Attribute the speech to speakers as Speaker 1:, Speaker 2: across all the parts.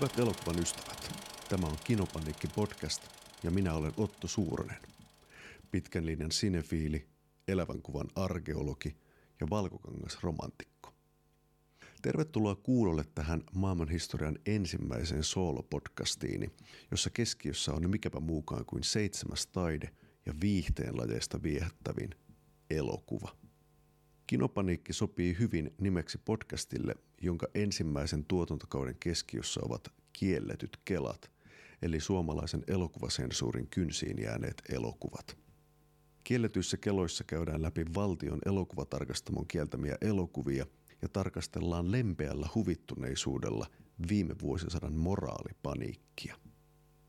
Speaker 1: Hyvät elokuvan ystävät, tämä on Kinopanikki podcast ja minä olen Otto Suurenen. Pitkän linjan sinefiili, elävän kuvan arkeologi ja valkokangas romantikko. Tervetuloa kuulolle tähän maailmanhistorian ensimmäiseen soolopodcastiini, jossa keskiössä on mikäpä muukaan kuin seitsemäs taide ja viihteen lajeista viehättävin elokuva. Kinopaniikki sopii hyvin nimeksi podcastille, jonka ensimmäisen tuotantokauden keskiössä ovat kielletyt kelat, eli suomalaisen elokuvasensuurin kynsiin jääneet elokuvat. Kielletyissä keloissa käydään läpi valtion elokuvatarkastamon kieltämiä elokuvia ja tarkastellaan lempeällä huvittuneisuudella viime vuosisadan moraalipaniikkia.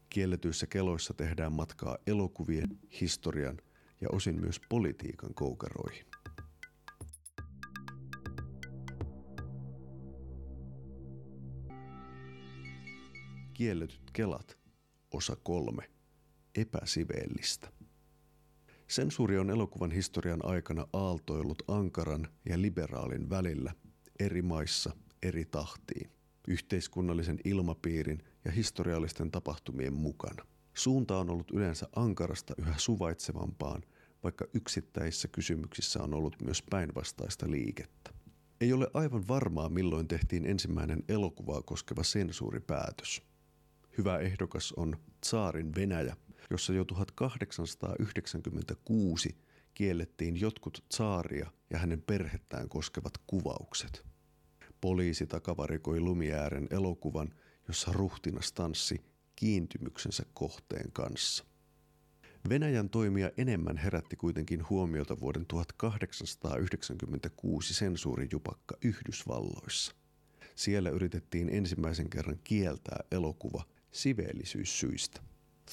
Speaker 1: Kielletyissä keloissa tehdään matkaa elokuvien, historian ja osin myös politiikan koukaroihin. Kielletyt kelat, osa kolme, epäsiveellistä. Sensuuri on elokuvan historian aikana aaltoillut ankaran ja liberaalin välillä eri maissa eri tahtiin, yhteiskunnallisen ilmapiirin ja historiallisten tapahtumien mukana. Suunta on ollut yleensä ankarasta yhä suvaitsevampaan, vaikka yksittäisissä kysymyksissä on ollut myös päinvastaista liikettä. Ei ole aivan varmaa, milloin tehtiin ensimmäinen elokuvaa koskeva sensuuripäätös – Hyvä ehdokas on Tsaarin Venäjä, jossa jo 1896 kiellettiin jotkut tsaaria ja hänen perhettään koskevat kuvaukset. Poliisi takavarikoi Lumiäären elokuvan, jossa ruhtinas tanssi kiintymyksensä kohteen kanssa. Venäjän toimia enemmän herätti kuitenkin huomiota vuoden 1896 sensuurijupakka Yhdysvalloissa. Siellä yritettiin ensimmäisen kerran kieltää elokuva siveellisyyssyistä.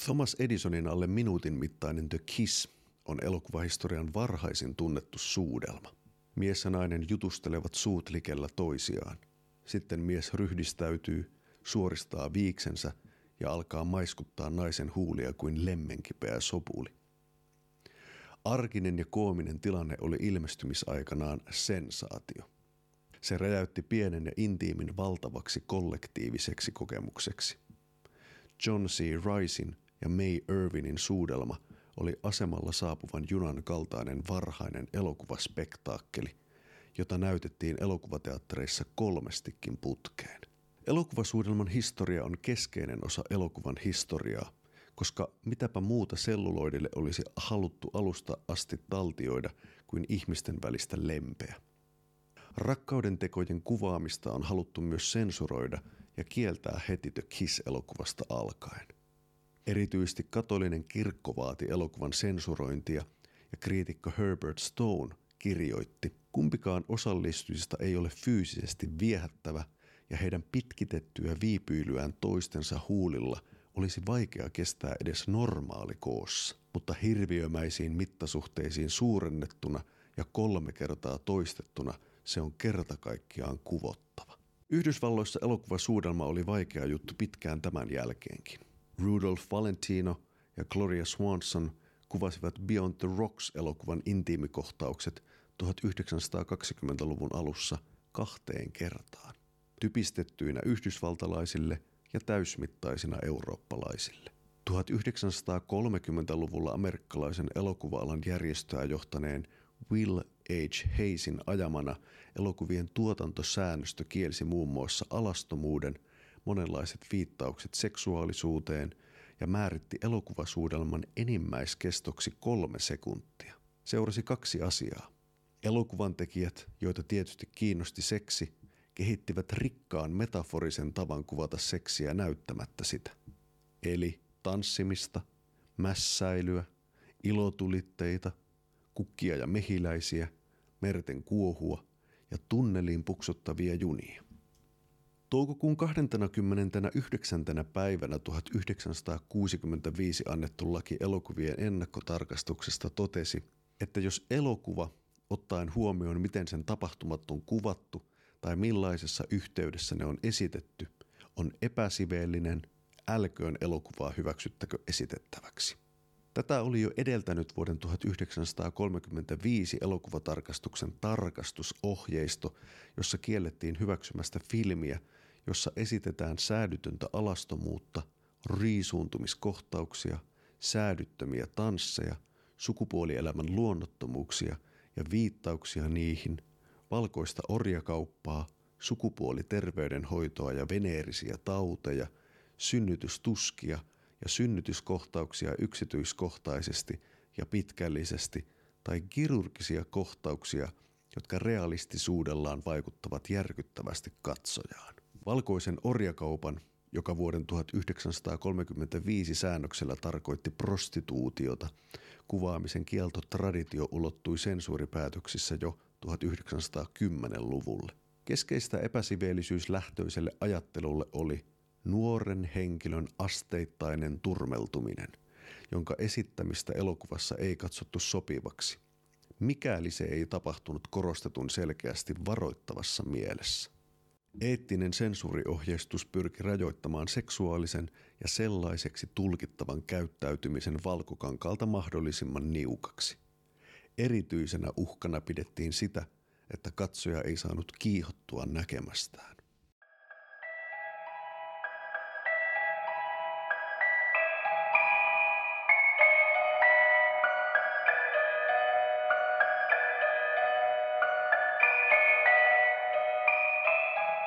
Speaker 1: Thomas Edisonin alle minuutin mittainen The Kiss on elokuvahistorian varhaisin tunnettu suudelma. Mies ja nainen jutustelevat suut likellä toisiaan. Sitten mies ryhdistäytyy, suoristaa viiksensä ja alkaa maiskuttaa naisen huulia kuin lemmenkipeä sopuli. Arkinen ja koominen tilanne oli ilmestymisaikanaan sensaatio. Se räjäytti pienen ja intiimin valtavaksi kollektiiviseksi kokemukseksi – John C. Ricein ja May Irvinin suudelma oli asemalla saapuvan junan kaltainen varhainen elokuvaspektaakkeli, jota näytettiin elokuvateattereissa kolmestikin putkeen. Elokuvasuudelman historia on keskeinen osa elokuvan historiaa, koska mitäpä muuta selluloidille olisi haluttu alusta asti taltioida kuin ihmisten välistä lempeä. Rakkauden tekojen kuvaamista on haluttu myös sensuroida ja kieltää heti The Kiss-elokuvasta alkaen. Erityisesti katolinen kirkko vaati elokuvan sensurointia ja kriitikko Herbert Stone kirjoitti, kumpikaan osallistujista ei ole fyysisesti viehättävä ja heidän pitkitettyä viipyilyään toistensa huulilla olisi vaikea kestää edes normaali koossa, mutta hirviömäisiin mittasuhteisiin suurennettuna ja kolme kertaa toistettuna se on kerta kaikkiaan kuvottava. Yhdysvalloissa elokuvasuudelma oli vaikea juttu pitkään tämän jälkeenkin. Rudolph Valentino ja Gloria Swanson kuvasivat Beyond the Rocks-elokuvan intiimikohtaukset 1920-luvun alussa kahteen kertaan. Typistettyinä yhdysvaltalaisille ja täysmittaisina eurooppalaisille. 1930-luvulla amerikkalaisen elokuva-alan järjestöä johtaneen Will H. Hayesin ajamana elokuvien tuotantosäännöstö kielsi muun muassa alastomuuden, monenlaiset viittaukset seksuaalisuuteen ja määritti elokuvasuudelman enimmäiskestoksi kolme sekuntia. Seurasi kaksi asiaa. Elokuvan tekijät, joita tietysti kiinnosti seksi, kehittivät rikkaan metaforisen tavan kuvata seksiä näyttämättä sitä. Eli tanssimista, mässäilyä, ilotulitteita, kukkia ja mehiläisiä – merten kuohua ja tunneliin puksuttavia junia. Toukokuun 29. päivänä 1965 annettu laki elokuvien ennakkotarkastuksesta totesi, että jos elokuva, ottaen huomioon miten sen tapahtumat on kuvattu tai millaisessa yhteydessä ne on esitetty, on epäsiveellinen, älköön elokuvaa hyväksyttäkö esitettäväksi. Tätä oli jo edeltänyt vuoden 1935 elokuvatarkastuksen tarkastusohjeisto, jossa kiellettiin hyväksymästä filmiä, jossa esitetään säädytöntä alastomuutta, riisuuntumiskohtauksia, säädyttömiä tansseja, sukupuolielämän luonnottomuuksia ja viittauksia niihin, valkoista orjakauppaa, sukupuoliterveydenhoitoa ja veneerisiä tauteja, synnytystuskia ja synnytyskohtauksia yksityiskohtaisesti ja pitkällisesti tai kirurgisia kohtauksia, jotka realistisuudellaan vaikuttavat järkyttävästi katsojaan. Valkoisen orjakaupan, joka vuoden 1935 säännöksellä tarkoitti prostituutiota, kuvaamisen kieltotraditio ulottui sensuuripäätöksissä jo 1910-luvulle. Keskeistä epäsiveellisyyslähtöiselle ajattelulle oli nuoren henkilön asteittainen turmeltuminen, jonka esittämistä elokuvassa ei katsottu sopivaksi, mikäli se ei tapahtunut korostetun selkeästi varoittavassa mielessä. Eettinen sensuuriohjeistus pyrki rajoittamaan seksuaalisen ja sellaiseksi tulkittavan käyttäytymisen valkokankalta mahdollisimman niukaksi. Erityisenä uhkana pidettiin sitä, että katsoja ei saanut kiihottua näkemästään.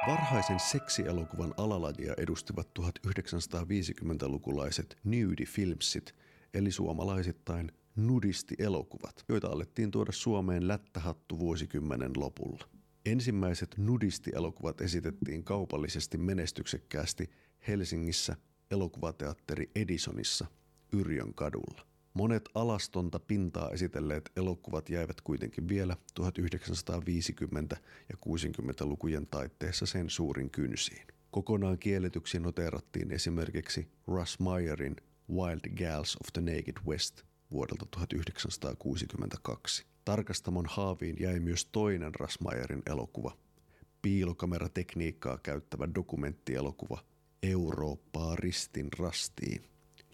Speaker 1: Varhaisen seksielokuvan alalajia edustivat 1950-lukulaiset nude filmsit, eli suomalaisittain nudistielokuvat, joita alettiin tuoda Suomeen lättähattu vuosikymmenen lopulla. Ensimmäiset nudistielokuvat esitettiin kaupallisesti menestyksekkäästi Helsingissä elokuvateatteri Edisonissa Yrjön kadulla. Monet alastonta pintaa esitelleet elokuvat jäivät kuitenkin vielä 1950- ja 60-lukujen taitteessa sen suurin kynsiin. Kokonaan kielletyksi noteerattiin esimerkiksi Russ Meyerin Wild Gals of the Naked West vuodelta 1962. Tarkastamon haaviin jäi myös toinen Russ Meyerin elokuva, piilokameratekniikkaa käyttävä dokumenttielokuva Eurooppaa ristin rastiin,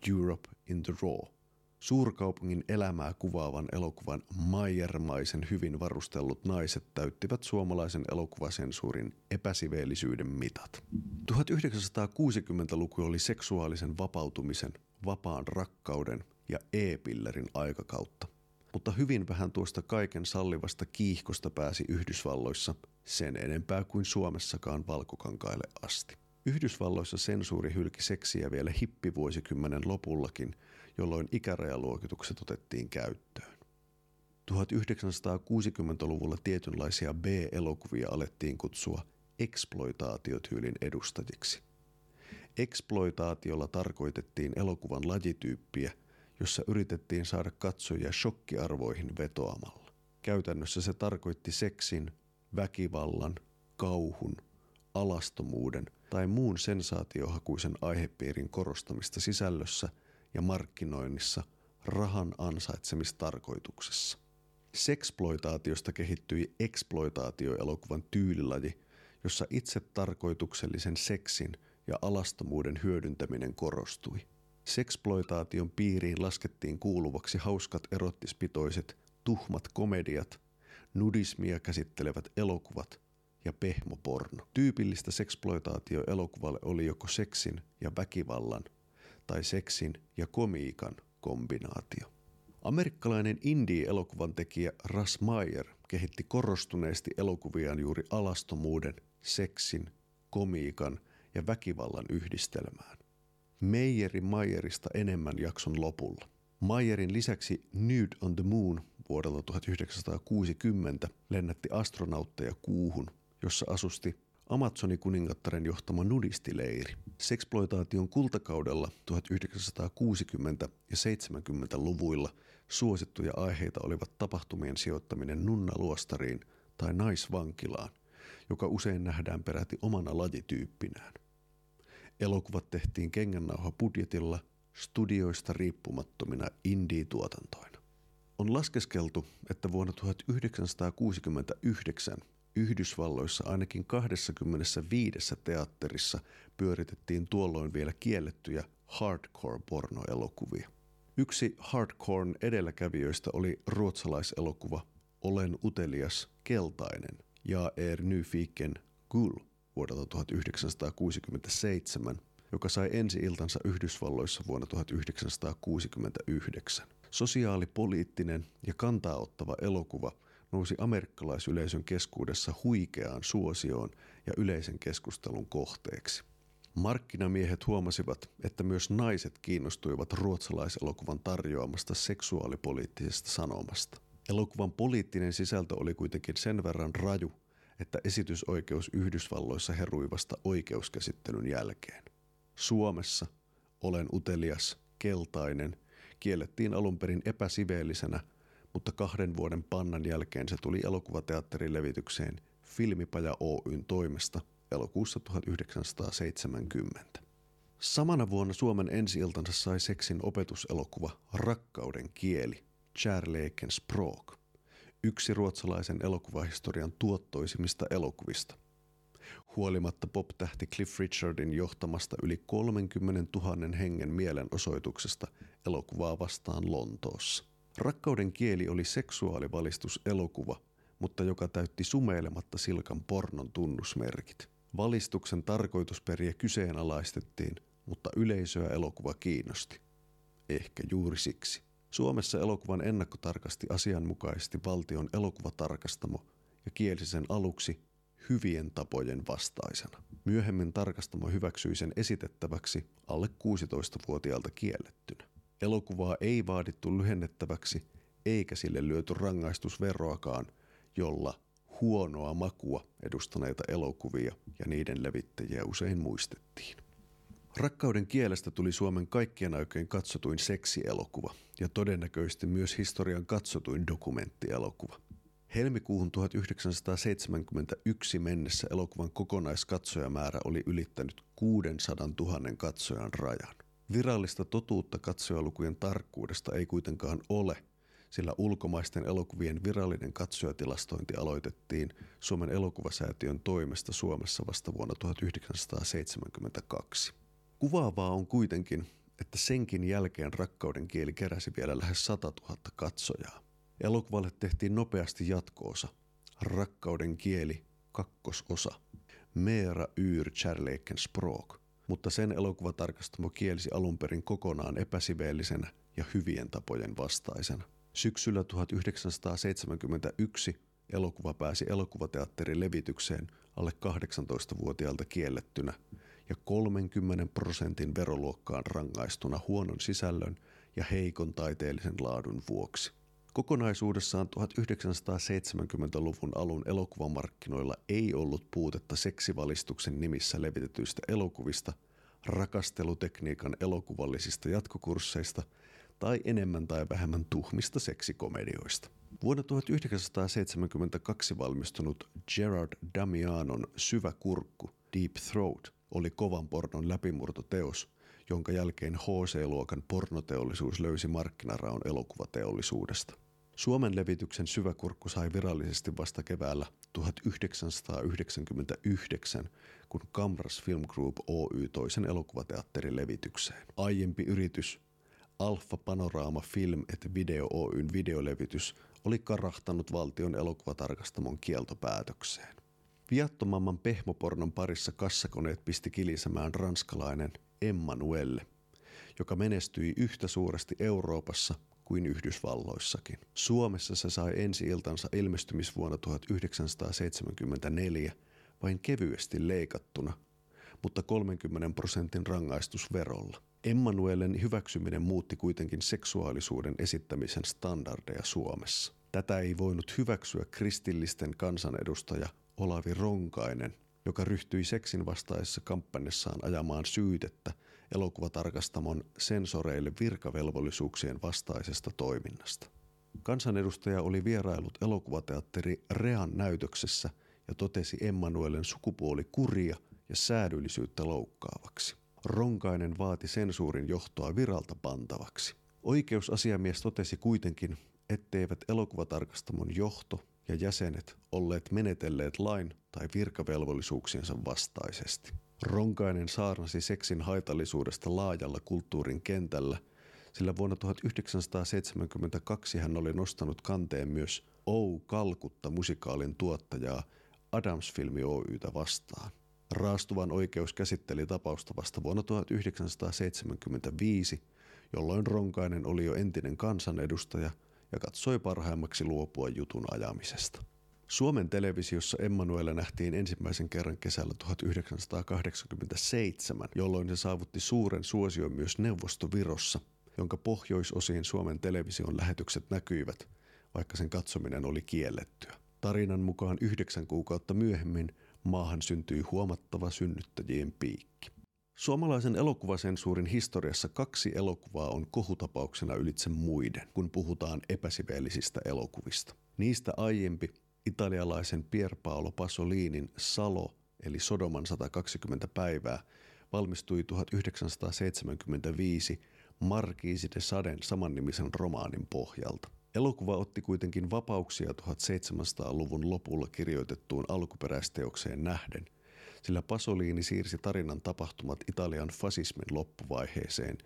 Speaker 1: Europe in the Raw – Suurkaupungin elämää kuvaavan elokuvan Mayermaisen hyvin varustellut naiset täyttivät suomalaisen elokuvasensuurin epäsiveellisyyden mitat. 1960-luku oli seksuaalisen vapautumisen, vapaan rakkauden ja e-pillerin aikakautta. Mutta hyvin vähän tuosta kaiken sallivasta kiihkosta pääsi Yhdysvalloissa sen enempää kuin Suomessakaan valkokankaille asti. Yhdysvalloissa sensuuri hylki seksiä vielä hippivuosikymmenen lopullakin – jolloin ikärajaluokitukset otettiin käyttöön. 1960-luvulla tietynlaisia B-elokuvia alettiin kutsua eksploitaatiotyylin edustajiksi. Eksploitaatiolla tarkoitettiin elokuvan lajityyppiä, jossa yritettiin saada katsojia shokkiarvoihin vetoamalla. Käytännössä se tarkoitti seksin, väkivallan, kauhun, alastomuuden tai muun sensaatiohakuisen aihepiirin korostamista sisällössä – ja markkinoinnissa rahan ansaitsemistarkoituksessa. Seksploitaatiosta kehittyi eksploitaatioelokuvan tyylilaji, jossa itse tarkoituksellisen seksin ja alastomuuden hyödyntäminen korostui. Seksploitaation piiriin laskettiin kuuluvaksi hauskat erottispitoiset, tuhmat komediat, nudismia käsittelevät elokuvat ja pehmoporno. Tyypillistä seksploitaatioelokuvalle oli joko seksin ja väkivallan – tai seksin ja komiikan kombinaatio. Amerikkalainen indie-elokuvan tekijä Russ Meyer kehitti korostuneesti elokuviaan juuri alastomuuden, seksin, komiikan ja väkivallan yhdistelmään. Meyerin Mayerista enemmän jakson lopulla. Mayerin lisäksi Nude on the Moon vuodelta 1960 lennätti astronautteja kuuhun, jossa asusti Amazonikuningattaren johtama nudistileiri. Seksploitaation kultakaudella 1960- ja 70-luvuilla suosittuja aiheita olivat tapahtumien sijoittaminen nunnaluostariin tai naisvankilaan, joka usein nähdään peräti omana lajityyppinään. Elokuvat tehtiin kengännauha budjetilla studioista riippumattomina indie-tuotantoina. On laskeskeltu, että vuonna 1969 Yhdysvalloissa ainakin 25 teatterissa pyöritettiin tuolloin vielä kiellettyjä hardcore-pornoelokuvia. Yksi hardcore edelläkävijöistä oli ruotsalaiselokuva Olen utelias, keltainen ja Er Nyfiken Gull vuodelta 1967, joka sai ensi-iltansa Yhdysvalloissa vuonna 1969. Sosiaalipoliittinen ja kantaa ottava elokuva nousi amerikkalaisyleisön keskuudessa huikeaan suosioon ja yleisen keskustelun kohteeksi. Markkinamiehet huomasivat, että myös naiset kiinnostuivat ruotsalaiselokuvan tarjoamasta seksuaalipoliittisesta sanomasta. Elokuvan poliittinen sisältö oli kuitenkin sen verran raju, että esitysoikeus Yhdysvalloissa herui vasta oikeuskäsittelyn jälkeen. Suomessa Olen utelias, keltainen kiellettiin alun perin epäsiveellisenä, mutta kahden vuoden pannan jälkeen se tuli elokuvateatterin levitykseen Filmipaja Oyn toimesta elokuussa 1970. Samana vuonna Suomen ensi-iltansa sai seksin opetuselokuva Rakkauden kieli, Kärlekens språk, yksi ruotsalaisen elokuvahistorian tuottoisimmista elokuvista. Huolimatta pop-tähti Cliff Richardin johtamasta yli 30 000 hengen mielenosoituksesta elokuvaa vastaan Lontoossa. Rakkauden kieli oli seksuaalivalistus elokuva, mutta joka täytti sumeilematta silkan pornon tunnusmerkit. Valistuksen tarkoitusperiä kyseenalaistettiin, mutta yleisöä elokuva kiinnosti. Ehkä juuri siksi. Suomessa elokuvan ennakkotarkasti asianmukaisesti valtion elokuvatarkastamo ja kielsi sen aluksi hyvien tapojen vastaisena. Myöhemmin tarkastamo hyväksyi sen esitettäväksi alle 16-vuotiaalta kiellettynä. Elokuvaa ei vaadittu lyhennettäväksi eikä sille lyöty rangaistusveroakaan, jolla huonoa makua edustaneita elokuvia ja niiden levittäjiä usein muistettiin. Rakkauden kielestä tuli Suomen kaikkien aikojen katsotuin seksielokuva ja todennäköisesti myös historian katsotuin dokumenttielokuva. Helmikuuhun 1971 mennessä elokuvan kokonaiskatsojamäärä oli ylittänyt 600 000 katsojan rajan. Virallista totuutta katsojalukujen tarkkuudesta ei kuitenkaan ole, sillä ulkomaisten elokuvien virallinen katsojatilastointi aloitettiin Suomen elokuvasäätiön toimesta Suomessa vasta vuonna 1972. Kuvaavaa on kuitenkin, että senkin jälkeen rakkauden kieli keräsi vielä lähes 100 000 katsojaa. Elokuvalle tehtiin nopeasti jatkoosa. Rakkauden kieli, kakkososa. Meera yr kärleken språk. Mutta sen elokuvatarkastamo kielsi alun perin kokonaan epäsiveellisenä ja hyvien tapojen vastaisena. Syksyllä 1971 elokuva pääsi elokuvateatterin levitykseen alle 18-vuotiaalta kiellettynä ja 30 prosentin veroluokkaan rangaistuna huonon sisällön ja heikon taiteellisen laadun vuoksi. Kokonaisuudessaan 1970-luvun alun elokuvamarkkinoilla ei ollut puutetta seksivalistuksen nimissä levitetyistä elokuvista, rakastelutekniikan elokuvallisista jatkokursseista tai enemmän tai vähemmän tuhmista seksikomedioista. Vuonna 1972 valmistunut Gerard Damianon Syvä kurkku, Deep Throat, oli kovan pornon läpimurtoteos, jonka jälkeen HC-luokan pornoteollisuus löysi markkinaraon elokuvateollisuudesta. Suomen levityksen syväkurkku sai virallisesti vasta keväällä 1999, kun Kamras Film Group Oy toisen elokuvateatterin levitykseen. Aiempi yritys Alfa Panorama Film et Video Oyn videolevitys oli karahtanut valtion elokuvatarkastamon kieltopäätökseen. Viattomamman pehmopornon parissa kassakoneet pisti kilisemään ranskalainen Emmanuelle, joka menestyi yhtä suuresti Euroopassa kuin Yhdysvalloissakin. Suomessa se sai ensi-iltansa ilmestymisvuonna 1974 vain kevyesti leikattuna, mutta 30 prosentin rangaistusverolla. Emmanuelen hyväksyminen muutti kuitenkin seksuaalisuuden esittämisen standardeja Suomessa. Tätä ei voinut hyväksyä kristillisten kansanedustaja Olavi Ronkainen, joka ryhtyi seksin vastaisessa kampanjassaan ajamaan syytettä elokuvatarkastamon sensoreille virkavelvollisuuksien vastaisesta toiminnasta. Kansanedustaja oli vierailut elokuvateatteri Rean näytöksessä ja totesi Emmanuelen sukupuoli kuria ja säädyllisyyttä loukkaavaksi. Ronkainen vaati sensuurin johtoa viralta pantavaksi. Oikeusasiamies totesi kuitenkin, etteivät elokuvatarkastamon johto ja jäsenet olleet menetelleet lain tai virkavelvollisuuksiensa vastaisesti. Ronkainen saarnasi seksin haitallisuudesta laajalla kulttuurin kentällä, sillä vuonna 1972 hän oli nostanut kanteen myös Ou Kalkutta musikaalin tuottajaa Adams Filmi Oytä vastaan. Raastuvan oikeus käsitteli tapausta vasta vuonna 1975, jolloin Ronkainen oli jo entinen kansanedustaja ja katsoi parhaimmaksi luopua jutun ajamisesta. Suomen televisiossa Emmanuela nähtiin ensimmäisen kerran kesällä 1987, jolloin se saavutti suuren suosion myös Neuvostovirossa, jonka pohjoisosien Suomen television lähetykset näkyivät, vaikka sen katsominen oli kiellettyä. Tarinan mukaan yhdeksän kuukautta myöhemmin maahan syntyi huomattava synnyttäjien piikki. Suomalaisen elokuvasensuurin historiassa kaksi elokuvaa on kohutapauksena ylitse muiden, kun puhutaan epäsiveellisistä elokuvista. Niistä aiempi italialaisen Pier Paolo Pasolinin Salo eli Sodoman 120 päivää valmistui 1975 Markiisi de Saden samannimisen romaanin pohjalta. Elokuva otti kuitenkin vapauksia 1700-luvun lopulla kirjoitettuun alkuperäisteokseen nähden, sillä Pasolini siirsi tarinan tapahtumat Italian fasismin loppuvaiheeseen,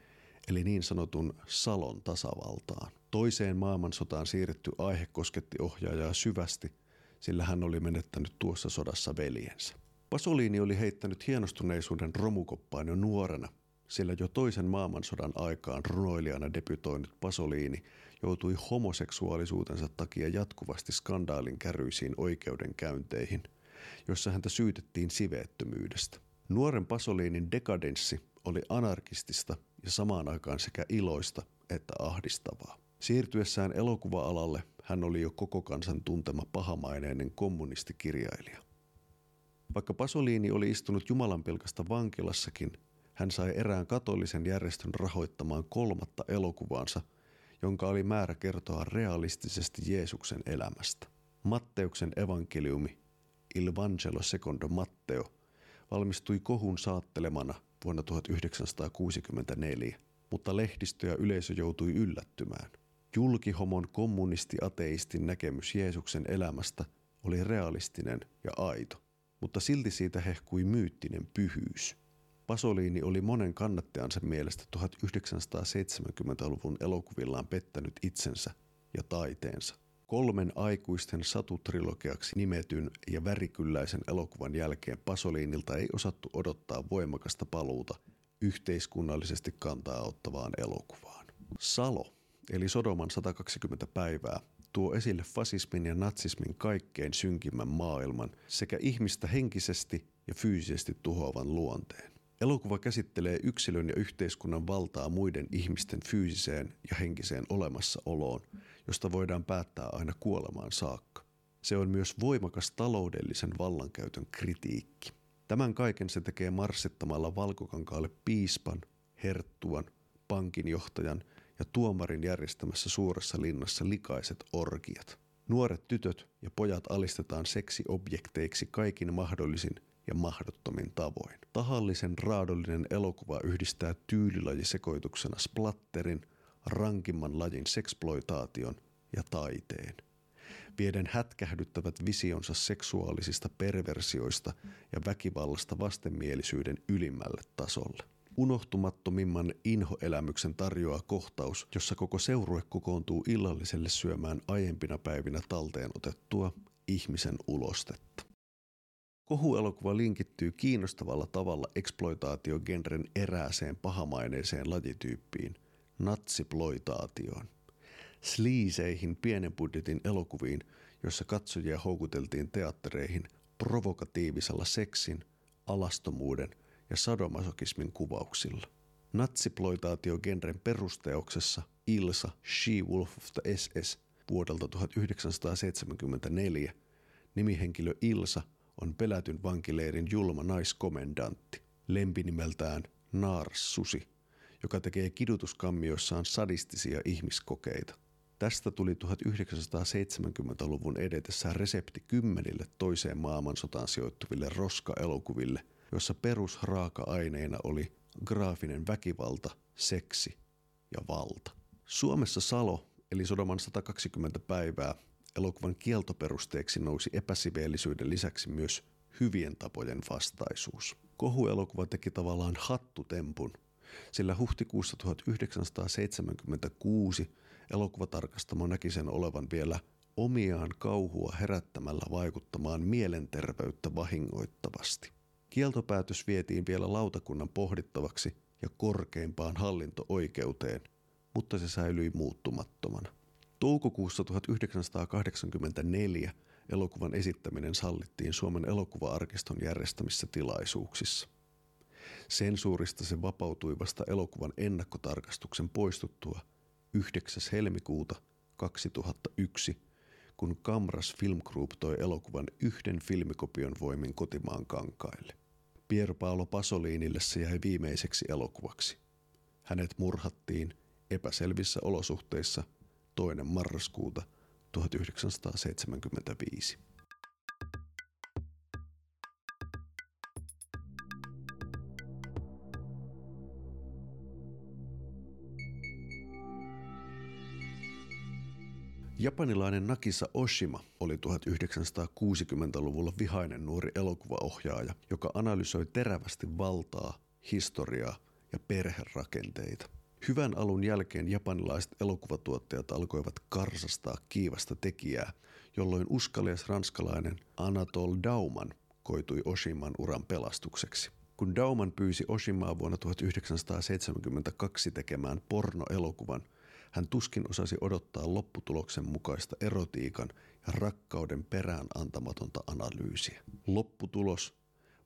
Speaker 1: eli niin sanotun Salon tasavaltaan. Toiseen maailmansotaan siirretty aihe kosketti ohjaajaa syvästi, sillä hän oli menettänyt tuossa sodassa veljensä. Pasolini oli heittänyt hienostuneisuuden romukoppaan jo nuorena, sillä jo toisen maailmansodan aikaan runoilijana debytoinut Pasolini joutui homoseksuaalisuutensa takia jatkuvasti skandaalin kärryisiin oikeudenkäynteihin, jossa häntä syytettiin siveettömyydestä. Nuoren Pasolinin dekadenssi oli anarkistista ja samaan aikaan sekä iloista että ahdistavaa. Siirtyessään elokuva-alalle hän oli jo koko kansan tuntema pahamaineinen kommunistikirjailija. Vaikka Pasolini oli istunut Jumalanpilkasta vankilassakin, hän sai erään katolisen järjestön rahoittamaan kolmatta elokuvaansa, jonka oli määrä kertoa realistisesti Jeesuksen elämästä. Matteuksen evankeliumi Il Vangelo Secondo Matteo valmistui kohun saattelemana vuonna 1964, mutta lehdistö ja yleisö joutui yllättymään. Julkihomon kommunisti-ateistin näkemys Jeesuksen elämästä oli realistinen ja aito, mutta silti siitä hehkui myyttinen pyhyys. Pasolini oli monen kannattajansa mielestä 1970-luvun elokuvillaan pettänyt itsensä ja taiteensa. Kolmen aikuisten satutrilogiaksi nimetyn ja värikylläisen elokuvan jälkeen Pasolinilta ei osattu odottaa voimakasta paluuta yhteiskunnallisesti kantaa ottavaan elokuvaan. Salo eli Sodoman 120 päivää, tuo esille fasismin ja natsismin kaikkein synkimmän maailman sekä ihmistä henkisesti ja fyysisesti tuhoavan luonteen. Elokuva käsittelee yksilön ja yhteiskunnan valtaa muiden ihmisten fyysiseen ja henkiseen olemassaoloon, josta voidaan päättää aina kuolemaan saakka. Se on myös voimakas taloudellisen vallankäytön kritiikki. Tämän kaiken se tekee marssittamalla valkokankaalle piispan, herttuan, pankinjohtajan ja tuomarin järjestämässä suuressa linnassa likaiset orgiat. Nuoret tytöt ja pojat alistetaan seksiobjekteiksi kaikin mahdollisin ja mahdottomin tavoin. Tahallisen raadollinen elokuva yhdistää tyylilajisekoituksena splatterin, rankimman lajin seksploitaation ja taiteen. Vieden hätkähdyttävät visionsa seksuaalisista perversioista ja väkivallasta vastenmielisyyden ylimmälle tasolle. Unohtumattomimman inhoelämyksen tarjoaa kohtaus, jossa koko seurue kokoontuu illalliselle syömään aiempina päivinä talteen otettua ihmisen ulostetta. Kohuelokuva linkittyy kiinnostavalla tavalla eksploitaatiogenren erääseen pahamaineeseen lajityyppiin, natsiploitaatioon. Sliiseihin pienen budjetin elokuviin, jossa katsojia houkuteltiin teattereihin provokatiivisella seksin, alastomuuden ja sadomasokismin kuvauksilla. Natsiploitaatiogenren perusteoksessa Ilsa, She-Wolf of the SS vuodelta 1974 nimihenkilö Ilsa – on pelätyn vankileirin julma naiskomendantti, lempinimeltään Naars Susi, joka tekee kidutuskammioissaan sadistisia ihmiskokeita. Tästä tuli 1970-luvun edetessä resepti kymmenille toiseen maailmansotaan sijoittuville roska-elokuville, jossa perusraaka-aineena oli graafinen väkivalta, seksi ja valta. Suomessa Salo, eli Sodoman 120 päivää, elokuvan kieltoperusteeksi nousi epäsiveellisyyden lisäksi myös hyvien tapojen vastaisuus. Kohuelokuva teki tavallaan hattutempun, sillä huhtikuussa 1976 elokuvatarkastamo näki sen olevan vielä omiaan kauhua herättämällä vaikuttamaan mielenterveyttä vahingoittavasti. Kieltopäätös vietiin vielä lautakunnan pohdittavaksi ja korkeimpaan hallinto-oikeuteen, mutta se säilyi muuttumattomana. Toukokuussa 1984 elokuvan esittäminen sallittiin Suomen elokuva-arkiston järjestämissä tilaisuuksissa. Sensuurista se vapautui vasta elokuvan ennakkotarkastuksen poistuttua 9. helmikuuta 2001, kun Kamras Film Group toi elokuvan yhden filmikopion voimin kotimaan kankaille. Pier Paolo Pasolinille se jäi viimeiseksi elokuvaksi. Hänet murhattiin epäselvissä olosuhteissa toinen marraskuuta 1975. Japanilainen Nakisa Oshima oli 1960-luvulla vihainen nuori elokuvaohjaaja, joka analysoi terävästi valtaa, historiaa ja perherakenteita. Hyvän alun jälkeen japanilaiset elokuvatuottajat alkoivat karsastaa kiivasta tekijää, jolloin uskalias ranskalainen Anatol Dauman koitui Oshiman uran pelastukseksi. Kun Dauman pyysi Oshimaa vuonna 1972 tekemään pornoelokuvan, hän tuskin osasi odottaa lopputuloksen mukaista erotiikan ja rakkauden perään antamatonta analyysiä. Lopputulos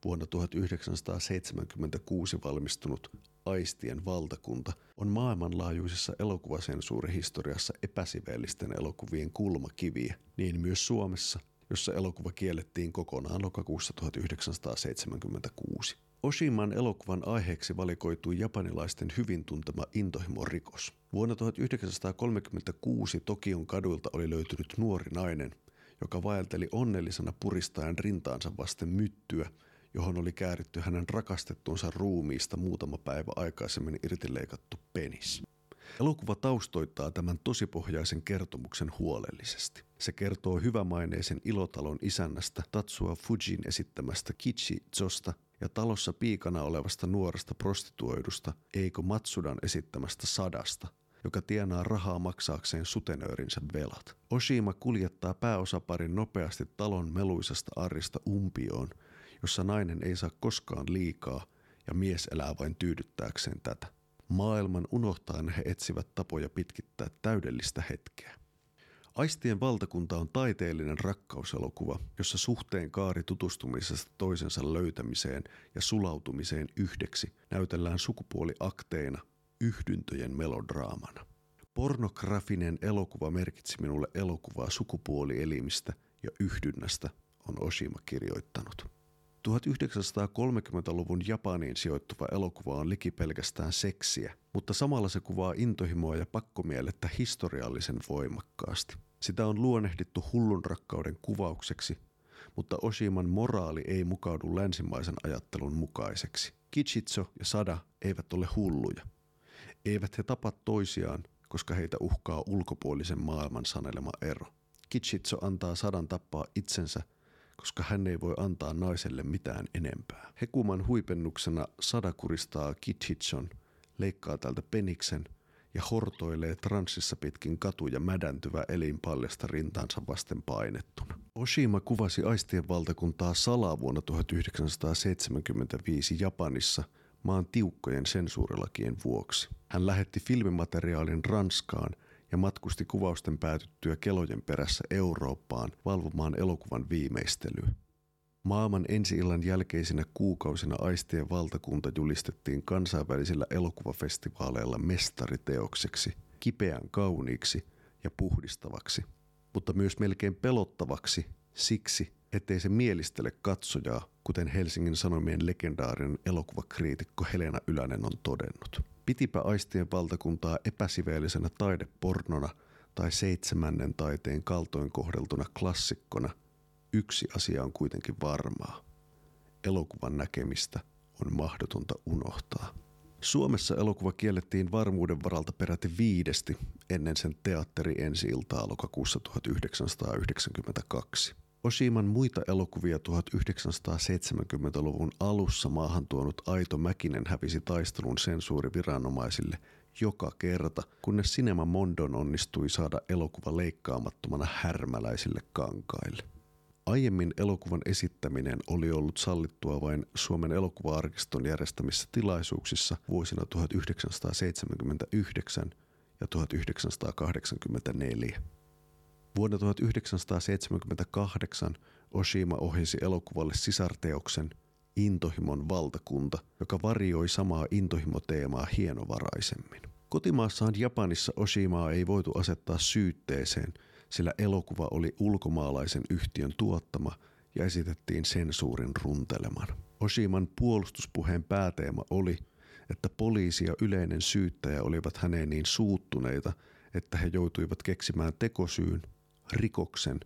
Speaker 1: vuonna 1976 valmistunut Aistien valtakunta on maailmanlaajuisessa elokuvasensuurihistoriassa epäsiveellisten elokuvien kulmakiviä, niin myös Suomessa, jossa elokuva kiellettiin kokonaan lokakuussa 1976. Oshiman elokuvan aiheeksi valikoitui japanilaisten hyvin tuntema intohimo-rikos. Vuonna 1936 Tokion kaduilta oli löytynyt nuori nainen, joka vaelteli onnellisena puristaen rintaansa vasten myttyä, johon oli kääritty hänen rakastettuunsa ruumiista muutama päivä aikaisemmin irtileikattu penis. Elokuva taustoittaa tämän tosipohjaisen kertomuksen huolellisesti. Se kertoo hyvämaineisen ilotalon isännästä Tatsua Fujin esittämästä Kichi Zosta ja talossa piikana olevasta nuoresta prostituoidusta Eiko Matsudan esittämästä sadasta, joka tienaa rahaa maksaakseen sutenöörinsä velat. Oshima kuljettaa pääosaparin nopeasti talon meluisasta arista umpioon, jossa nainen ei saa koskaan liikaa ja mies elää vain tyydyttääkseen tätä. Maailman unohtaen he etsivät tapoja pitkittää täydellistä hetkeä. Aistien valtakunta on taiteellinen rakkauselokuva, jossa suhteen kaari tutustumisesta toisensa löytämiseen ja sulautumiseen yhdeksi näytellään sukupuoliakteina yhdyntöjen melodraamana. Pornografinen elokuva merkitsi minulle elokuvaa sukupuolielimistä ja yhdynnästä, on Oshima kirjoittanut. 1930-luvun Japaniin sijoittuva elokuva on liki pelkästään seksiä, mutta samalla se kuvaa intohimoa ja pakkomielettä historiallisen voimakkaasti. Sitä on luonnehdittu hullun rakkauden kuvaukseksi, mutta Oshiman moraali ei mukaudu länsimaisen ajattelun mukaiseksi. Kichitso ja Sada eivät ole hulluja. Eivät he tapa toisiaan, koska heitä uhkaa ulkopuolisen maailman sanelema ero. Kichitso antaa Sadan tappaa itsensä – koska hän ei voi antaa naiselle mitään enempää. Hekuman huipennuksena Sada kuristaa Hitchon, leikkaa tältä peniksen ja hortoilee transsissa pitkin katuja mädäntyvä elin paljasta rintaansa vasten painettuna. Oshima kuvasi aistien valtakuntaa salaa vuonna 1975 Japanissa maan tiukkojen sensuurilakien vuoksi. Hän lähetti filmimateriaalin Ranskaan – ja matkusti kuvausten päätyttyä kelojen perässä Eurooppaan valvomaan elokuvan viimeistelyä. Maailman ensi-illan jälkeisinä kuukausina aistien valtakunta julistettiin kansainvälisillä elokuvafestivaaleilla mestariteokseksi, kipeän kauniiksi ja puhdistavaksi, mutta myös melkein pelottavaksi siksi, ettei se mielistele katsojaa, kuten Helsingin Sanomien legendaarinen elokuvakriitikko Helena Ylänen on todennut. Pitipä aistien valtakuntaa epäsiveellisenä taidepornona tai seitsemännen taiteen kaltoin kohdeltuna klassikkona, yksi asia on kuitenkin varmaa. Elokuvan näkemistä on mahdotonta unohtaa. Suomessa elokuva kiellettiin varmuuden varalta peräti viidesti ennen sen teatteri ensi lokakuussa 1992. Oshiman muita elokuvia 1970-luvun alussa maahan tuonut Aito Mäkinen hävisi taistelun sensuuriviranomaisille joka kerta, kunnes Cinema Mondon onnistui saada elokuva leikkaamattomana härmäläisille kankaille. Aiemmin elokuvan esittäminen oli ollut sallittua vain Suomen elokuva-arkiston järjestämissä tilaisuuksissa vuosina 1979 ja 1984. Vuonna 1978 Oshima ohjasi elokuvalle sisarteoksen Intohimon valtakunta, joka varjoi samaa intohimoteemaa hienovaraisemmin. Kotimaassaan Japanissa Oshimaa ei voitu asettaa syytteeseen, sillä elokuva oli ulkomaalaisen yhtiön tuottama ja esitettiin sensuurin runteleman. Oshiman puolustuspuheen pääteema oli, että poliisi ja yleinen syyttäjä olivat häneen niin suuttuneita, että he joutuivat keksimään tekosyyn, rikoksen,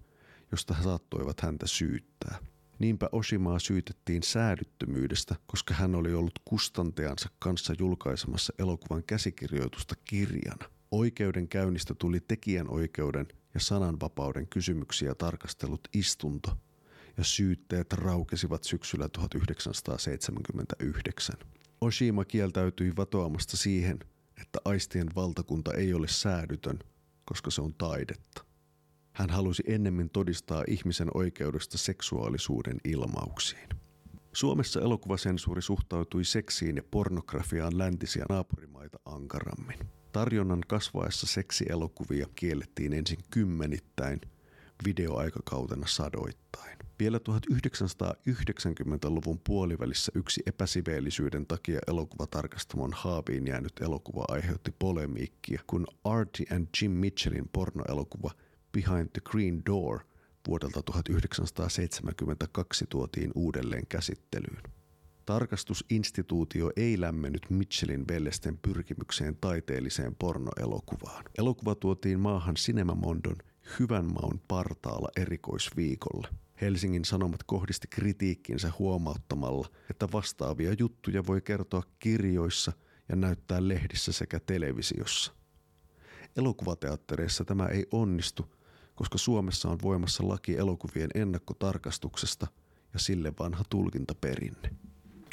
Speaker 1: josta he saattoivat häntä syyttää. Niinpä Oshimaa syytettiin säädyttömyydestä, koska hän oli ollut kustantajansa kanssa julkaisemassa elokuvan käsikirjoitusta kirjana. Oikeudenkäynnistä tuli tekijänoikeuden ja sananvapauden kysymyksiä tarkastellut istunto, ja syytteet raukesivat syksyllä 1979. Oshima kieltäytyi vatoamasta siihen, että aistien valtakunta ei ole säädytön, koska se on taidetta. Hän halusi ennemmin todistaa ihmisen oikeudesta seksuaalisuuden ilmauksiin. Suomessa elokuvasensuuri suhtautui seksiin ja pornografiaan läntisiä naapurimaita ankarammin. Tarjonnan kasvaessa seksielokuvia kiellettiin ensin kymmenittäin, videoaikakautena sadoittain. Vielä 1990-luvun puolivälissä yksi epäsiveellisyyden takia elokuvatarkastamon haaviin jäänyt elokuva aiheutti polemiikkia, kun Artie and Jim Mitchellin pornoelokuva Behind the Green Door vuodelta 1972 tuotiin uudelleen käsittelyyn. Tarkastusinstituutio ei lämmennyt Mitchellin veljesten pyrkimykseen taiteelliseen pornoelokuvaan. Elokuva tuotiin maahan Cinema Mondon hyvän maun partaalla erikoisviikolle. Helsingin Sanomat kohdisti kritiikkinsä huomauttamalla, että vastaavia juttuja voi kertoa kirjoissa ja näyttää lehdissä sekä televisiossa. Elokuvateattereissa tämä ei onnistu, koska Suomessa on voimassa laki elokuvien ennakkotarkastuksesta ja sille vanha tulkintaperinne.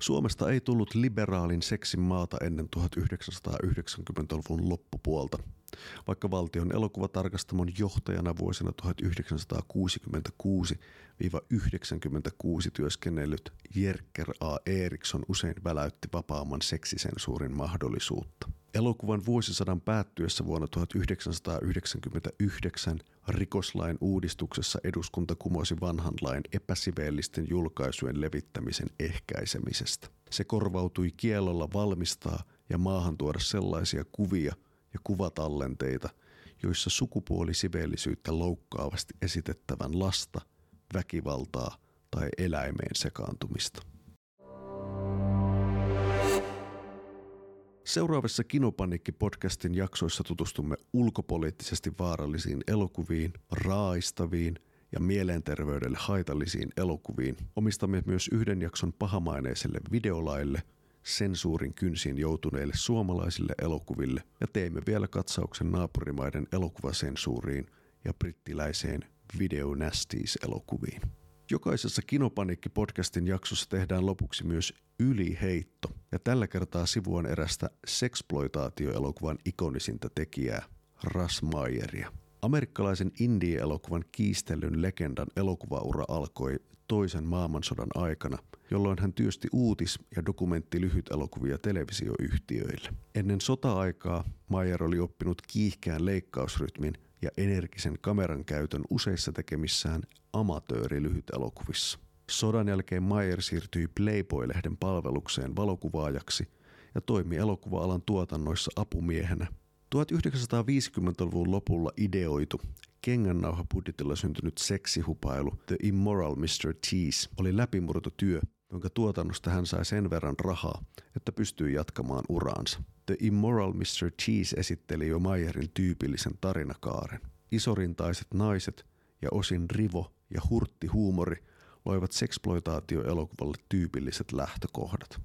Speaker 1: Suomesta ei tullut liberaalin seksin maata ennen 1990-luvun loppupuolta, vaikka valtion elokuvatarkastamon johtajana vuosina 1966-96 työskennellyt Jerker A. Eriksson usein väläytti vapaamman seksisensuurin mahdollisuutta. Elokuvan vuosisadan päättyessä vuonna 1999 rikoslain uudistuksessa eduskunta kumosi vanhan lain epäsiveellisten julkaisujen levittämisen ehkäisemisestä. Se korvautui kiellolla valmistaa ja maahan tuoda sellaisia kuvia ja kuvatallenteita, joissa sukupuolisiveellisyyttä loukkaavasti esitettävän lasta, väkivaltaa tai eläimeen sekaantumista. Seuraavassa Kinopanikki-podcastin jaksoissa tutustumme ulkopoliittisesti vaarallisiin elokuviin, raaistaviin ja mielenterveydelle haitallisiin elokuviin. Omistamme myös yhden jakson pahamaineiselle videolaille, sensuurin kynsiin joutuneille suomalaisille elokuville ja teemme vielä katsauksen naapurimaiden elokuvasensuuriin ja brittiläiseen Video Nasties-elokuviin. Jokaisessa Kinopanikki-podcastin jaksossa tehdään lopuksi myös yliheitto, ja tällä kertaa sivuan erästä seksploitaatioelokuvan ikonisinta tekijää, Ras Mayeria. Amerikkalaisen indie-elokuvan kiistellyn legendan elokuvaura alkoi toisen maailmansodan aikana, jolloin hän työsti uutis- ja dokumentti-lyhytelokuvia televisioyhtiöille. Ennen sota-aikaa Mayer oli oppinut kiihkeän leikkausrytmin ja energisen kameran käytön useissa tekemissään amatöörilyhytelokuvissa. Sodan jälkeen Mayer siirtyi Playboy-lehden palvelukseen valokuvaajaksi ja toimi elokuva-alan tuotannoissa apumiehenä. 1950-luvun lopulla ideoitu kengännauhabudjetilla syntynyt seksihupailu The Immoral Mr. Tease oli läpimurtotyö, jonka tuotannosta hän sai sen verran rahaa, että pystyi jatkamaan uraansa. The Immoral Mr. Cheese esitteli jo Mayerin tyypillisen tarinakaaren. Isorintaiset naiset ja osin rivo ja hurtti huumori loivat seksploitaatioelokuvalle tyypilliset lähtökohdat.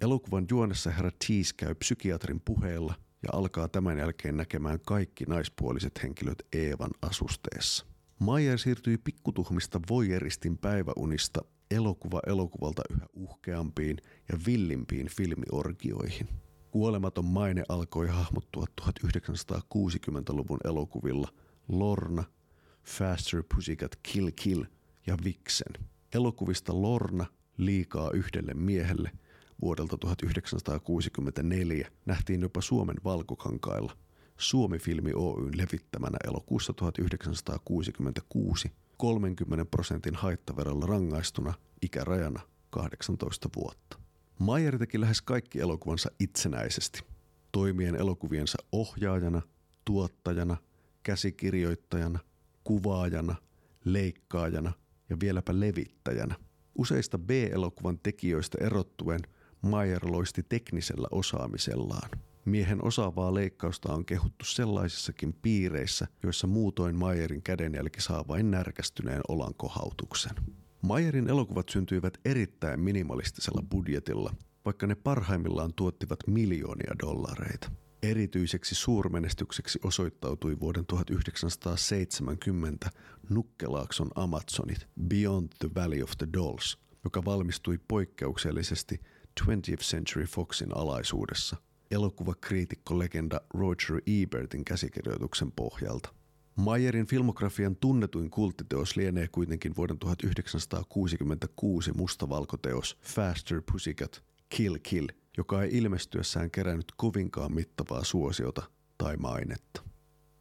Speaker 1: Elokuvan juonessa herra Cheese käy psykiatrin puheella ja alkaa tämän jälkeen näkemään kaikki naispuoliset henkilöt Eevan asusteessa. Mayer siirtyi pikkutuhmista voyeristin päiväunista elokuva elokuvalta yhä uhkeampiin ja villimpiin filmiorgioihin. Kuolematon maine alkoi hahmottua 1960-luvun elokuvilla Lorna, Faster Pussycat Kill Kill ja Vixen. Elokuvista Lorna, liikaa yhdelle miehelle, vuodelta 1964 nähtiin jopa Suomen valkokankailla Suomi-filmi Oyn levittämänä elokuussa 1966 30 prosentin haittaverolla rangaistuna ikärajana 18 vuotta. Mayer teki lähes kaikki elokuvansa itsenäisesti, toimien elokuviensa ohjaajana, tuottajana, käsikirjoittajana, kuvaajana, leikkaajana ja vieläpä levittäjänä. Useista B-elokuvan tekijöistä erottuen Mayer loisti teknisellä osaamisellaan. Miehen osaavaa leikkausta on kehuttu sellaisissakin piireissä, joissa muutoin Mayerin kädenjälki saa vain närkästyneen olankohautuksen. Mayerin elokuvat syntyivät erittäin minimalistisella budjetilla, vaikka ne parhaimmillaan tuottivat miljoonia dollareita. Erityiseksi suurmenestykseksi osoittautui vuoden 1970 Nukkelaakson Amazonit Beyond the Valley of the Dolls, joka valmistui poikkeuksellisesti 20th Century Foxin alaisuudessa elokuvakriitikko-legenda Roger Ebertin käsikirjoituksen pohjalta. Mayerin filmografian tunnetuin kulttiteos lienee kuitenkin vuoden 1966 mustavalkoteos Faster Pussycat Kill Kill, joka ei ilmestyessään kerännyt kovinkaan mittavaa suosiota tai mainetta.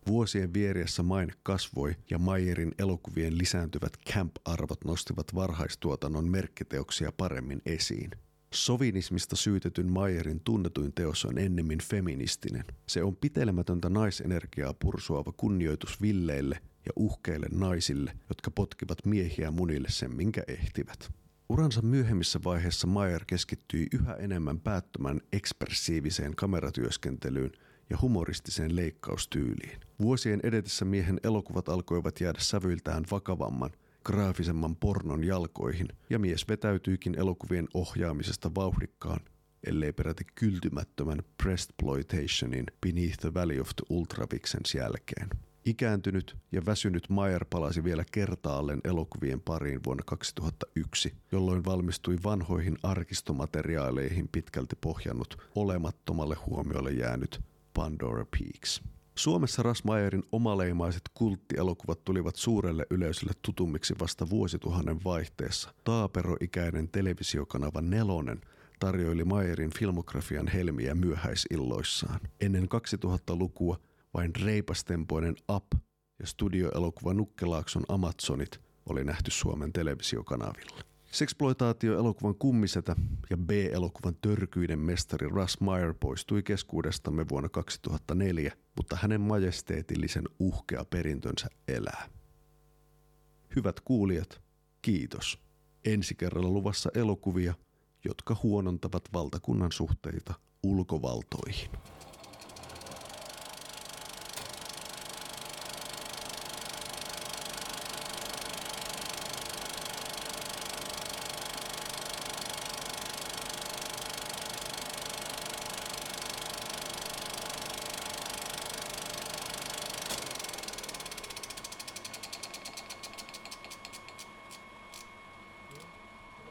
Speaker 1: Vuosien vieriessä maine kasvoi ja Mayerin elokuvien lisääntyvät camp-arvot nostivat varhaistuotannon merkkiteoksia paremmin esiin. Sovinismista syytetyn Mayerin tunnetuin teos on ennemmin feministinen. Se on pitelemätöntä naisenergiaa pursuava kunnioitus villeille ja uhkeille naisille, jotka potkivat miehiä munille sen minkä ehtivät. Uransa myöhemmissä vaiheissa Mayer keskittyi yhä enemmän päättömän ekspressiiviseen kameratyöskentelyyn ja humoristiseen leikkaustyyliin. Vuosien edetessä miehen elokuvat alkoivat jäädä sävyiltään vakavamman – graafisemman pornon jalkoihin, ja mies vetäytyikin elokuvien ohjaamisesta vauhdikkaan, ellei peräti kyltymättömän Prestploitationin Beneath the Valley of the Ultravixens jälkeen. Ikääntynyt ja väsynyt Mayer palasi vielä kertaalleen elokuvien pariin vuonna 2001, jolloin valmistui vanhoihin arkistomateriaaleihin pitkälti pohjannut olemattomalle huomiolle jäänyt Pandora Peaks. Suomessa Rasmayerin omaleimaiset kulttielokuvat tulivat suurelle yleisölle tutummiksi vasta vuosituhannen vaihteessa. Taaperoikäinen televisiokanava Nelonen tarjoili Mayerin filmografian helmiä myöhäisilloissaan. Ennen 2000-lukua vain reipastempoinen Up ja studioelokuva Nukkelaakson Amazonit oli nähty Suomen televisiokanavilla. Sexploitaatio-elokuvan kummisetä ja B-elokuvan törkyiden mestari Russ Meyer poistui keskuudestamme vuonna 2004, mutta hänen majesteetillisen uhkea perintönsä elää. Hyvät kuulijat, kiitos. Ensi kerralla luvassa elokuvia, jotka huonontavat valtakunnan suhteita ulkovaltoihin.